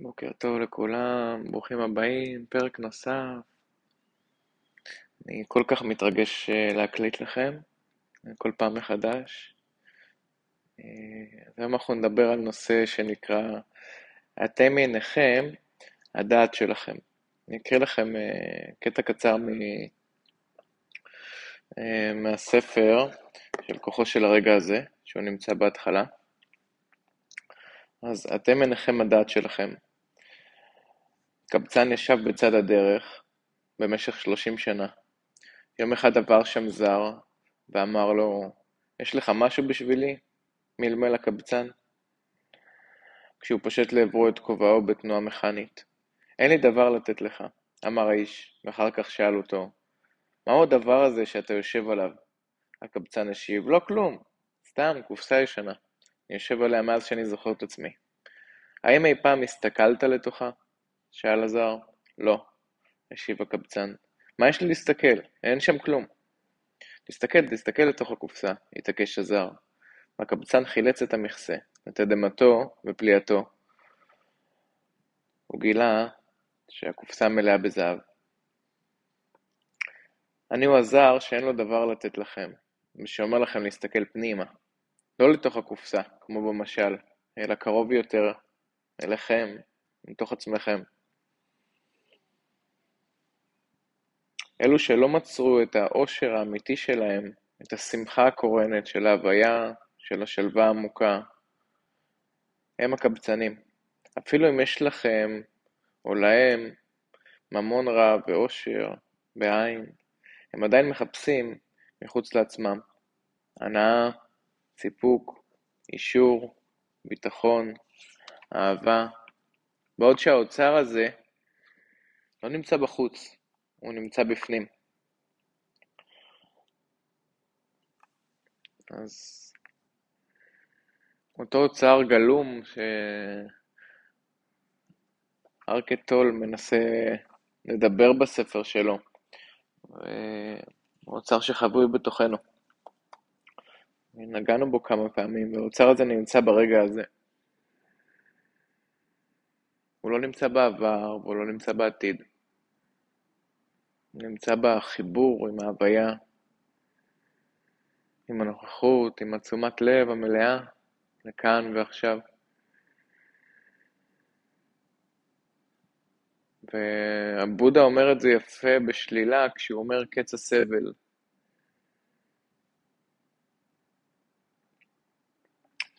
בוקר טוב לכולם, ברוכים הבאים, פרק נוסף. אני כל כך מתרגש אה, להקליט לכם, כל פעם מחדש. אה, היום אנחנו נדבר על נושא שנקרא אתם מעיניכם, הדעת שלכם. אני אקריא לכם אה, קטע קצר מ... מהספר של כוחו של הרגע הזה, שהוא נמצא בהתחלה. אז אתם עיניכם הדעת שלכם. קבצן ישב בצד הדרך במשך שלושים שנה. יום אחד עבר שם זר, ואמר לו, יש לך משהו בשבילי? מלמל הקבצן. כשהוא פושט לעברו את כובעו בתנועה מכנית. אין לי דבר לתת לך, אמר האיש, ואחר כך שאל אותו, מהו הדבר הזה שאתה יושב עליו? הקבצן השיב, לא כלום, סתם, קופסה ישנה. אני יושב עליה מאז שאני זוכר את עצמי. האם אי פעם הסתכלת לתוכה? שאל הזר. לא, השיב הקבצן. מה יש לי להסתכל? אין שם כלום. תסתכל, תסתכל לתוך הקופסה, התעקש הזר. הקבצן חילץ את המכסה, את אדמתו ופליאתו. הוא גילה שהקופסה מלאה בזהב. אני הוא הזר שאין לו דבר לתת לכם, ושאומר לכם להסתכל פנימה. לא לתוך הקופסה, כמו במשל, אלא קרוב יותר אליכם, מתוך עצמכם. אלו שלא מצאו את האושר האמיתי שלהם, את השמחה הקורנת של ההוויה, של השלווה העמוקה, הם הקבצנים. אפילו אם יש לכם, או להם, ממון רב ואושר, בעין, הם עדיין מחפשים מחוץ לעצמם. הנאה, סיפוק, אישור, ביטחון, אהבה, בעוד שהאוצר הזה לא נמצא בחוץ, הוא נמצא בפנים. אז אותו אוצר גלום שארקטול מנסה לדבר בספר שלו, אוצר שחבוי בתוכנו. נגענו בו כמה פעמים, והאוצר הזה נמצא ברגע הזה. הוא לא נמצא בעבר והוא לא נמצא בעתיד. נמצא בחיבור עם ההוויה, עם הנוכחות, עם התשומת לב המלאה לכאן ועכשיו. והבודה אומר את זה יפה בשלילה כשהוא אומר קץ הסבל.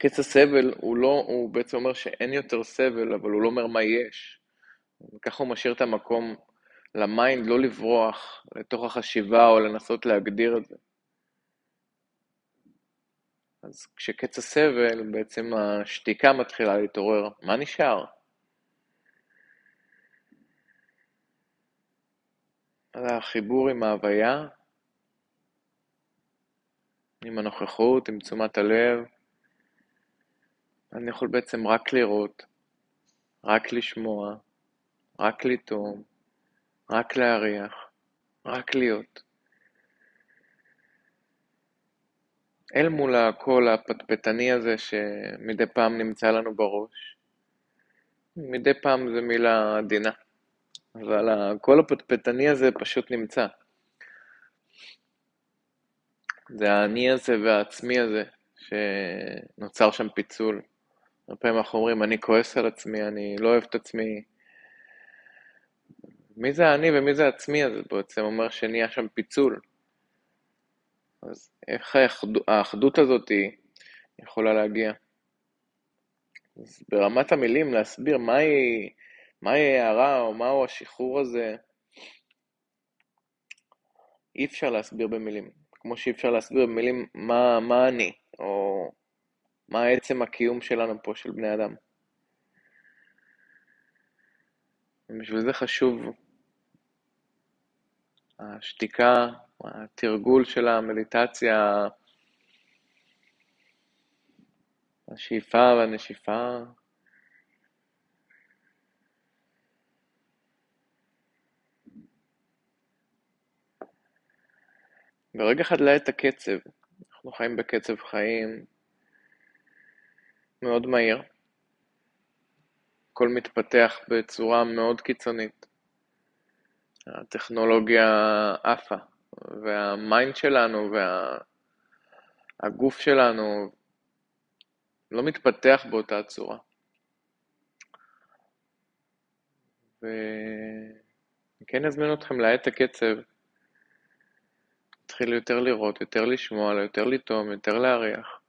קץ הסבל הוא לא, הוא בעצם אומר שאין יותר סבל, אבל הוא לא אומר מה יש. וככה הוא משאיר את המקום ל mind לא לברוח לתוך החשיבה או לנסות להגדיר את זה. אז כשקץ הסבל, בעצם השתיקה מתחילה להתעורר. מה נשאר? החיבור עם ההוויה, עם הנוכחות, עם תשומת הלב. אני יכול בעצם רק לראות, רק לשמוע, רק לטעום. רק להריח, רק להיות. אל מול הקול הפטפטני הזה שמדי פעם נמצא לנו בראש. מדי פעם זו מילה עדינה, אבל הקול הפטפטני הזה פשוט נמצא. זה האני הזה והעצמי הזה שנוצר שם פיצול. הרבה פעמים אנחנו אומרים, אני כועס על עצמי, אני לא אוהב את עצמי, מי זה אני ומי זה עצמי הזה בעצם אומר שנהיה שם פיצול. אז איך האחדות הזאת יכולה להגיע? אז ברמת המילים להסביר מהי, מהי הערה או מהו השחרור הזה, אי אפשר להסביר במילים. כמו שאי אפשר להסביר במילים מה, מה אני, או מה עצם הקיום שלנו פה, של בני אדם. ובשביל זה חשוב השתיקה, התרגול של המדיטציה, השאיפה והנשיפה. ברגע אחד להאט את הקצב, אנחנו חיים בקצב חיים מאוד מהיר, הכל מתפתח בצורה מאוד קיצונית. הטכנולוגיה עפה, והמיינד שלנו והגוף שלנו לא מתפתח באותה צורה. ואני כן אזמין אתכם להאט את הקצב, להתחיל יותר לראות, יותר לשמוע, יותר לטעום, יותר להריח.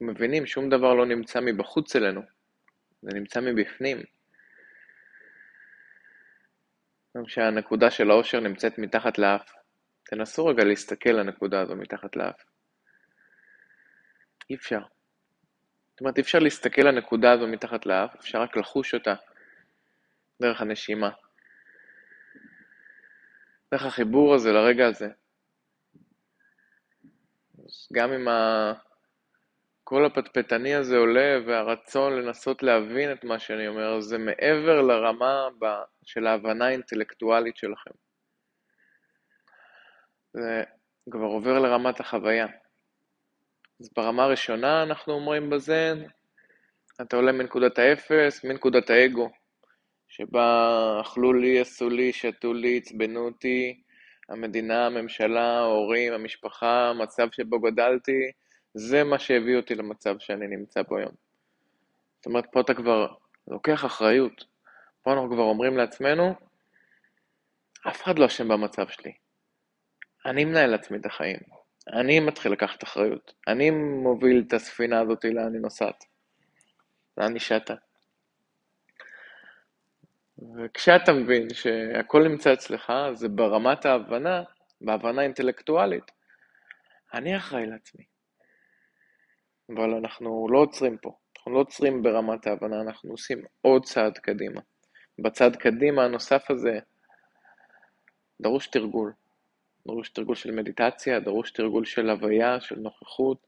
מבינים, שום דבר לא נמצא מבחוץ אלינו, זה נמצא מבפנים. גם שהנקודה של האושר נמצאת מתחת לאף. תנסו רגע להסתכל לנקודה הזו מתחת לאף. אי אפשר. זאת אומרת, אי אפשר להסתכל לנקודה הזו מתחת לאף, אפשר רק לחוש אותה דרך הנשימה. דרך החיבור הזה לרגע הזה. אז גם אם הקול הפטפטני הזה עולה והרצון לנסות להבין את מה שאני אומר, זה מעבר לרמה של ההבנה האינטלקטואלית שלכם. זה כבר עובר לרמת החוויה. אז ברמה הראשונה אנחנו אומרים בזן, אתה עולה מנקודת האפס, מנקודת האגו, שבה אכלו לי, עשו לי, שתו לי, עצבנו אותי, המדינה, הממשלה, ההורים, המשפחה, המצב שבו גדלתי, זה מה שהביא אותי למצב שאני נמצא בו היום. זאת אומרת, פה אתה כבר לוקח אחריות. פה אנחנו כבר אומרים לעצמנו, אף אחד לא אשם במצב שלי. אני מנהל לעצמי את החיים. אני מתחיל לקחת אחריות. אני מוביל את הספינה הזאת לאן היא נוסעת. לאן היא. וכשאתה מבין שהכל נמצא אצלך, זה ברמת ההבנה, בהבנה אינטלקטואלית. אני אחראי לעצמי. אבל אנחנו לא עוצרים פה. אנחנו לא עוצרים ברמת ההבנה, אנחנו עושים עוד צעד קדימה. בצעד קדימה הנוסף הזה דרוש תרגול. דרוש תרגול של מדיטציה, דרוש תרגול של הוויה, של נוכחות,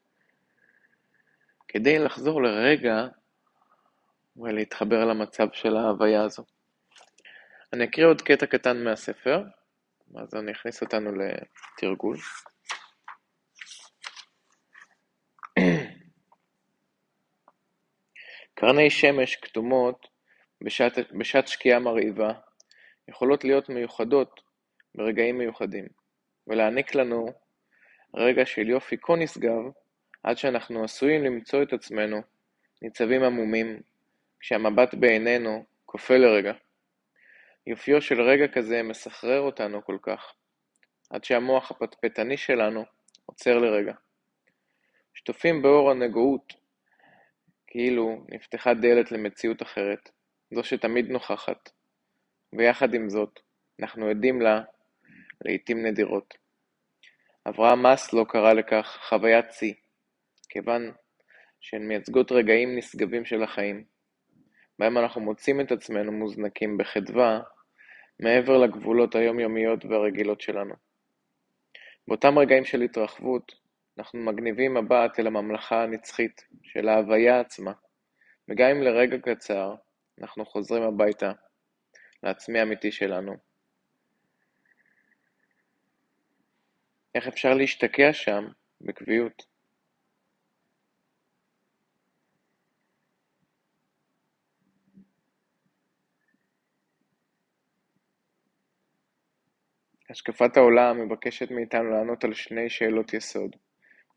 כדי לחזור לרגע ולהתחבר למצב של ההוויה הזו. אני אקריא עוד קטע קטן מהספר, אז אני אכניס אותנו לתרגול. קרני שמש כתומות בשעת, בשעת שקיעה מרהיבה יכולות להיות מיוחדות ברגעים מיוחדים. ולהעניק לנו רגע של יופי כה נשגב, עד שאנחנו עשויים למצוא את עצמנו ניצבים עמומים, כשהמבט בעינינו כופה לרגע. יופיו של רגע כזה מסחרר אותנו כל כך, עד שהמוח הפטפטני שלנו עוצר לרגע. שטופים באור הנגועות, כאילו נפתחה דלת למציאות אחרת, זו שתמיד נוכחת, ויחד עם זאת, אנחנו עדים לה לעיתים נדירות. אברהם מאסלו קרא לכך חוויית שיא, כיוון שהן מייצגות רגעים נשגבים של החיים, בהם אנחנו מוצאים את עצמנו מוזנקים בחדווה מעבר לגבולות היומיומיות והרגילות שלנו. באותם רגעים של התרחבות, אנחנו מגניבים מבט אל הממלכה הנצחית של ההוויה עצמה, וגם אם לרגע קצר אנחנו חוזרים הביתה, לעצמי האמיתי שלנו. איך אפשר להשתקע שם בקביעות? השקפת העולם מבקשת מאיתנו לענות על שני שאלות יסוד.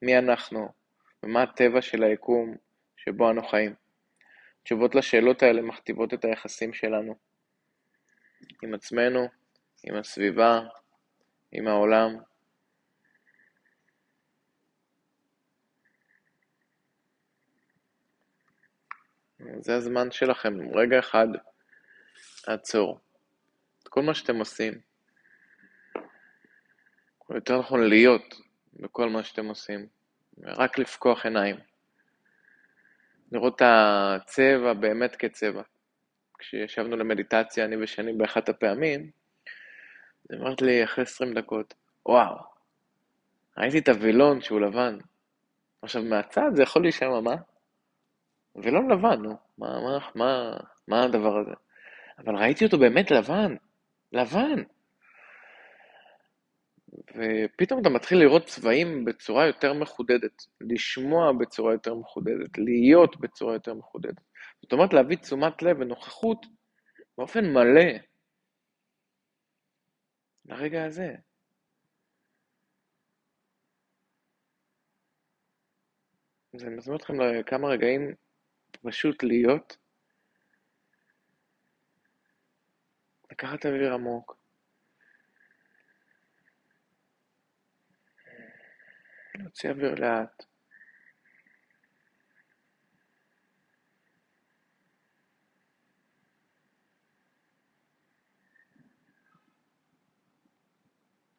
מי אנחנו, ומה הטבע של היקום שבו אנו חיים. תשובות לשאלות האלה מכתיבות את היחסים שלנו עם עצמנו, עם הסביבה, עם העולם, זה הזמן שלכם, רגע אחד, לעצור. את כל מה שאתם עושים, או יותר נכון להיות בכל מה שאתם עושים, ורק לפקוח עיניים. לראות את הצבע באמת כצבע. כשישבנו למדיטציה, אני ושני באחת הפעמים, זה אמרת לי אחרי 20 דקות, וואו, ראיתי את הווילון שהוא לבן. עכשיו מהצד זה יכול להישמע מה? וילון לבן, נו, מה, מה, מה, מה הדבר הזה? אבל ראיתי אותו באמת לבן, לבן. ופתאום אתה מתחיל לראות צבעים בצורה יותר מחודדת, לשמוע בצורה יותר מחודדת, להיות בצורה יותר מחודדת. זאת אומרת להביא תשומת לב ונוכחות באופן מלא לרגע הזה. אז אני מזמין אתכם לכמה רגעים פשוט להיות, לקחת אוויר עמוק, להוציא אוויר לאט.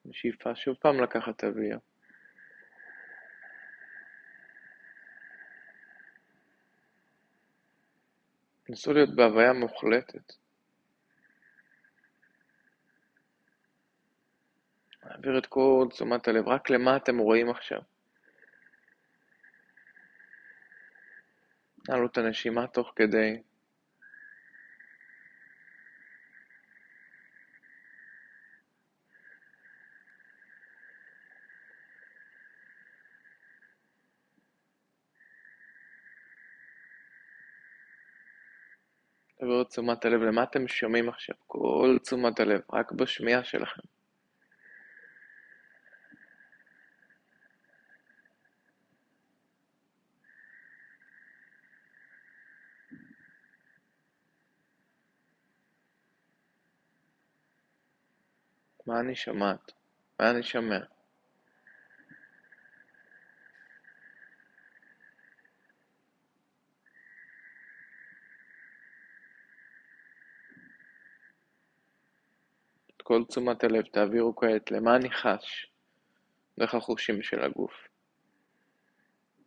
בשאיפה שוב פעם לקחת אוויר. נסו להיות בהוויה מוחלטת. להעביר את כל תשומת הלב, רק למה אתם רואים עכשיו. נעלו את הנשימה תוך כדי. תעבירו את תשומת הלב למה אתם שומעים עכשיו, כל תשומת הלב, רק בשמיעה שלכם. אני שומעת? מה אני שומע? את כל תשומת הלב תעבירו כעת למה אני חש דרך החושים של הגוף.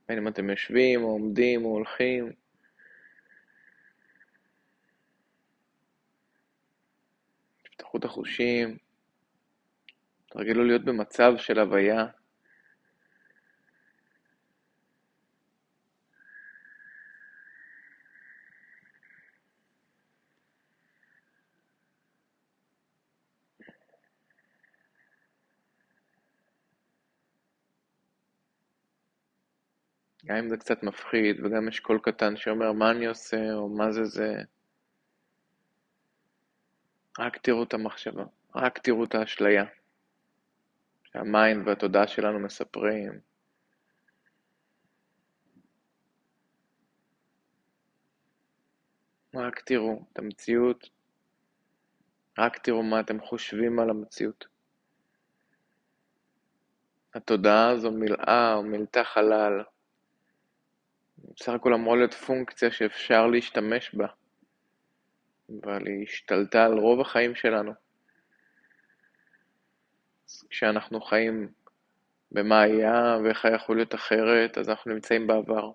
בין אם אתם יושבים, או עומדים, או הולכים. תפתחו את החושים. תרגלו להיות במצב של הוויה. גם אם זה קצת מפחיד, וגם יש קול קטן שאומר מה אני עושה, או מה זה זה. רק תראו את המחשבה, רק תראו את האשליה. שה mind והתודעה שלנו מספרים. רק תראו את המציאות, רק תראו מה אתם חושבים על המציאות. התודעה זו מילאה או מילתה חלל. בסך הכל אמורה להיות פונקציה שאפשר להשתמש בה, אבל היא השתלטה על רוב החיים שלנו. כשאנחנו חיים במה היה ואיך היה יכול להיות אחרת, אז אנחנו נמצאים בעבר.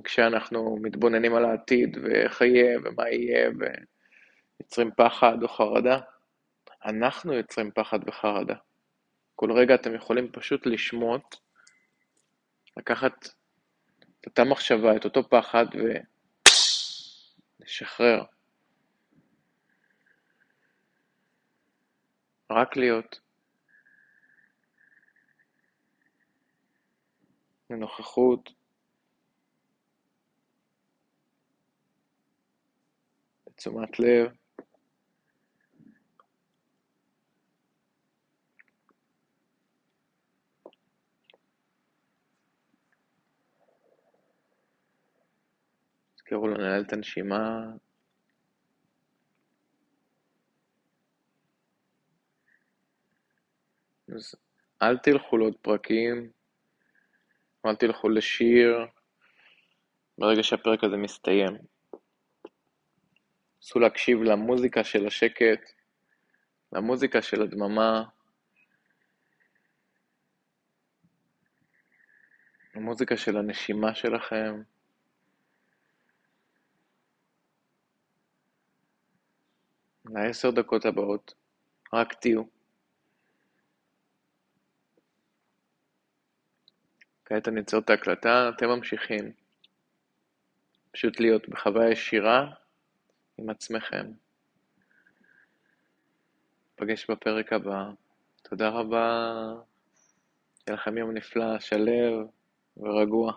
וכשאנחנו מתבוננים על העתיד ואיך יהיה ומה יהיה ויוצרים פחד או חרדה, אנחנו יוצרים פחד וחרדה. כל רגע אתם יכולים פשוט לשמוט, לקחת את אותה מחשבה, את אותו פחד ולשחרר. רק להיות. לנוכחות, לתשומת לב. תזכרו לנהל את הנשימה. אז אל תלכו לעוד פרקים, אל תלכו לשיר ברגע שהפרק הזה מסתיים. נסו להקשיב למוזיקה של השקט, למוזיקה של הדממה, למוזיקה של הנשימה שלכם. לעשר דקות הבאות, רק תהיו. כעת אני אעצור את ההקלטה, אתם ממשיכים. פשוט להיות בחוויה ישירה עם עצמכם. נפגש בפרק הבא. תודה רבה. שיהיה לכם יום נפלא, שלו ורגוע.